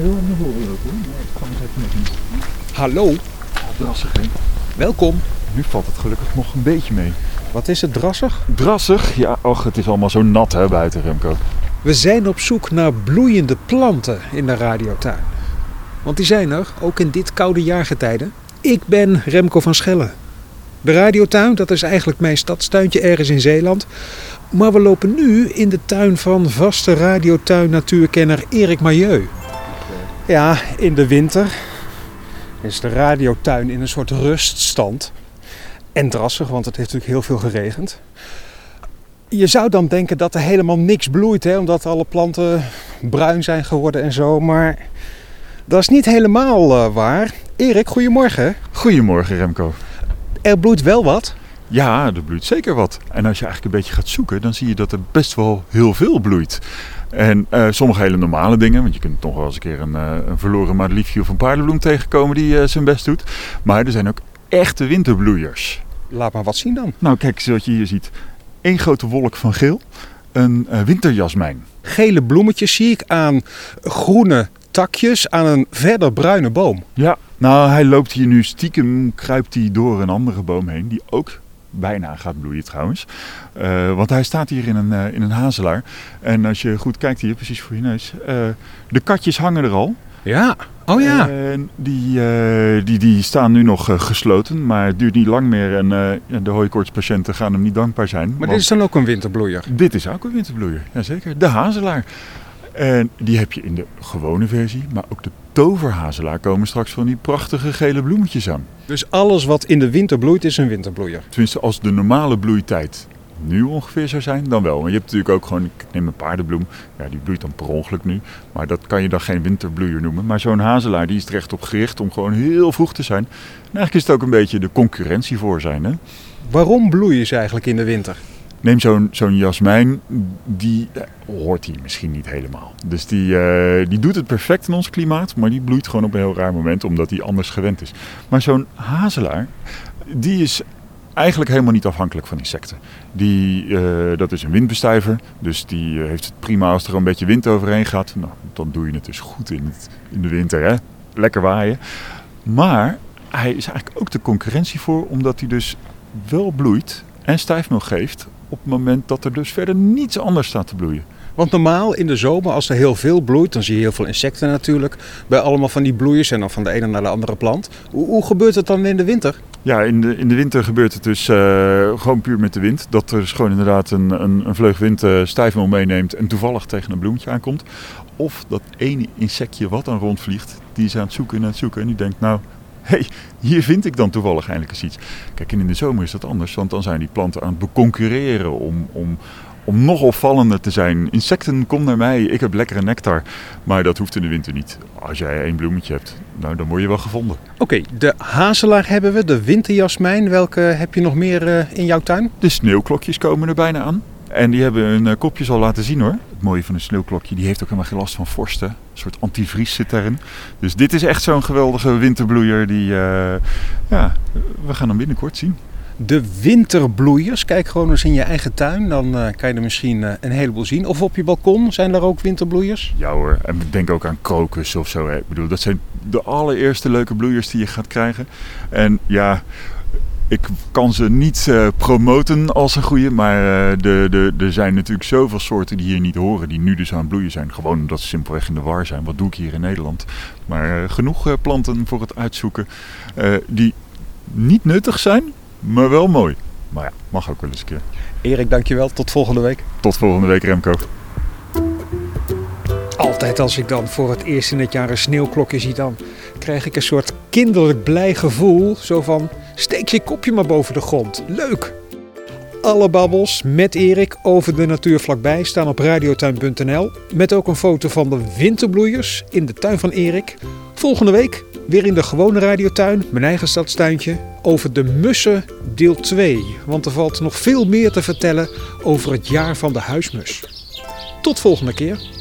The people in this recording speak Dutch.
heel aan de horen lopen. Nee, ik kan het even nog niet. Hallo, Drassig, hè? welkom. Nu valt het gelukkig nog een beetje mee. Wat is het drassig? Drassig? Ja, och, het is allemaal zo nat hè, buiten, Remco. We zijn op zoek naar bloeiende planten in de radiotuin. Want die zijn er, ook in dit koude jaargetijde. Ik ben Remco van Schellen. De radiotuin, dat is eigenlijk mijn stadstuintje ergens in Zeeland. Maar we lopen nu in de tuin van vaste radiotuin natuurkenner Erik Mailleu. Ja, in de winter is de radiotuin in een soort ruststand. En drassig, want het heeft natuurlijk heel veel geregend. Je zou dan denken dat er helemaal niks bloeit, hè, omdat alle planten bruin zijn geworden en zo. Maar dat is niet helemaal eh, waar. Erik, goedemorgen. Goedemorgen, Remco. Er bloeit wel wat. Ja, er bloeit zeker wat. En als je eigenlijk een beetje gaat zoeken, dan zie je dat er best wel heel veel bloeit. En eh, sommige hele normale dingen, want je kunt toch wel eens een keer een, eh, een verloren madeliefje of een paardenbloem tegenkomen die eh, zijn best doet. Maar er zijn ook echte winterbloeiers. Laat maar wat zien dan. Nou, kijk, zoals je hier ziet, één grote wolk van geel, een winterjasmijn. Gele bloemetjes zie ik aan groene takjes aan een verder bruine boom. Ja, nou, hij loopt hier nu stiekem, kruipt hij door een andere boom heen, die ook bijna gaat bloeien trouwens. Eh, want hij staat hier in een, eh, in een hazelaar. En als je goed kijkt hier, precies voor je neus, eh, de katjes hangen er al. Ja, oh ja. En die, die, die staan nu nog gesloten, maar het duurt niet lang meer. En de hooikoortspatiënten gaan hem niet dankbaar zijn. maar dit is dan ook een winterbloeier. dit is ook een winterbloeier, jazeker. De hazelaar. En die heb je in de gewone versie, maar ook de toverhazelaar komen straks van die prachtige gele bloemetjes aan. Dus alles wat in de winter bloeit is een winterbloeier. Tenminste, als de normale bloeitijd nu ongeveer zou zijn, dan wel. Maar je hebt natuurlijk ook gewoon, ik neem een paardenbloem, ja, die bloeit dan per ongeluk nu. Maar dat kan je dan geen winterbloeier noemen. Maar zo'n hazelaar, die is er echt op gericht om gewoon heel vroeg te zijn. En eigenlijk is het ook een beetje de concurrentie voor zijn, hè. Waarom bloeien ze eigenlijk in de winter? Neem zo'n zo'n jasmijn, die eh, hoort hier misschien niet helemaal. Dus die, eh, die doet het perfect in ons klimaat, maar die bloeit gewoon op een heel raar moment, omdat hij anders gewend is. Maar zo'n hazelaar, die is eigenlijk helemaal niet afhankelijk van insecten. Die, eh, dat is een windbestuiver, dus die heeft het prima als er een beetje wind overheen gaat. Nou, dan doe je het dus goed in, in de winter, hè? lekker waaien. Maar hij is eigenlijk ook de concurrentie voor, omdat hij dus wel bloeit en stijfmeel geeft op het moment dat er dus verder niets anders staat te bloeien. Want normaal in de zomer, als er heel veel bloeit, dan zie je heel veel insecten natuurlijk. Bij allemaal van die bloeiers en dan van de ene naar de andere plant. Hoe, hoe gebeurt het dan in de winter? Ja, in de, in de winter gebeurt het dus eh, gewoon puur met de wind. Dat er dus gewoon inderdaad een, een, een vleug wind eh, stijfmeel meeneemt en toevallig tegen een bloemetje aankomt. Of dat ene insectje wat dan rondvliegt, die is aan het zoeken en aan het zoeken en die denkt nou... Hé, hey, hier vind ik dan toevallig eindelijk eens iets. Kijk, en in de zomer is dat anders, want dan zijn die planten aan het beconcurreren om, om, om nog opvallender te zijn. Insecten, kom naar mij, ik heb lekkere nectar. Maar dat hoeft in de winter niet. Als jij één bloemetje hebt, nou, dan word je wel gevonden. Oké, de hazelaar hebben we, de winterjasmijn. Welke heb je nog meer eh, in jouw tuin? De sneeuwklokjes komen er bijna aan. En die hebben hun eh, kopjes al laten zien hoor. Het mooie van een sneeuwklokje, die heeft ook helemaal geen last van vorsten. Een soort antivries zit daarin. Dus dit is echt zo'n geweldige winterbloeier die, eh, ja, we gaan hem binnenkort zien. De winterbloeiers. Kijk gewoon eens in je eigen tuin. Dan eh, kan je er misschien een heleboel zien. Of op je balkon zijn er ook winterbloeiers. Ja hoor, en denk ook aan krokus of zo. Hè. Ik bedoel, dat zijn de allereerste leuke bloeiers die je gaat krijgen. En ja, ik kan ze niet eh, promoten als een goede, maar eh, de, de, er zijn natuurlijk zoveel soorten die hier niet horen, die nu dus aan het bloeien zijn. Gewoon omdat ze simpelweg in de war zijn. Wat doe ik hier in Nederland? Maar eh, genoeg eh, planten voor het uitzoeken eh, die niet nuttig zijn, maar wel mooi. Maar ja, mag ook wel eens een keer. Erik, dankjewel. Tot volgende week. Tot volgende week Remco. Altijd als ik dan voor het eerst in het jaar een sneeuwklokje zie, dan krijg ik een soort kinderlijk blij gevoel. Zo van, steek je kopje maar boven de grond. Leuk! Alle babbels met Erik over de natuur vlakbij staan op radiotuin.nl. Met ook een foto van de winterbloeiers in de tuin van Erik. Volgende week weer in de gewone radiotuin, mijn eigen stadstuintje, over de mussen deel 2. Want er valt nog veel meer te vertellen over het jaar van de huismus. Tot volgende keer.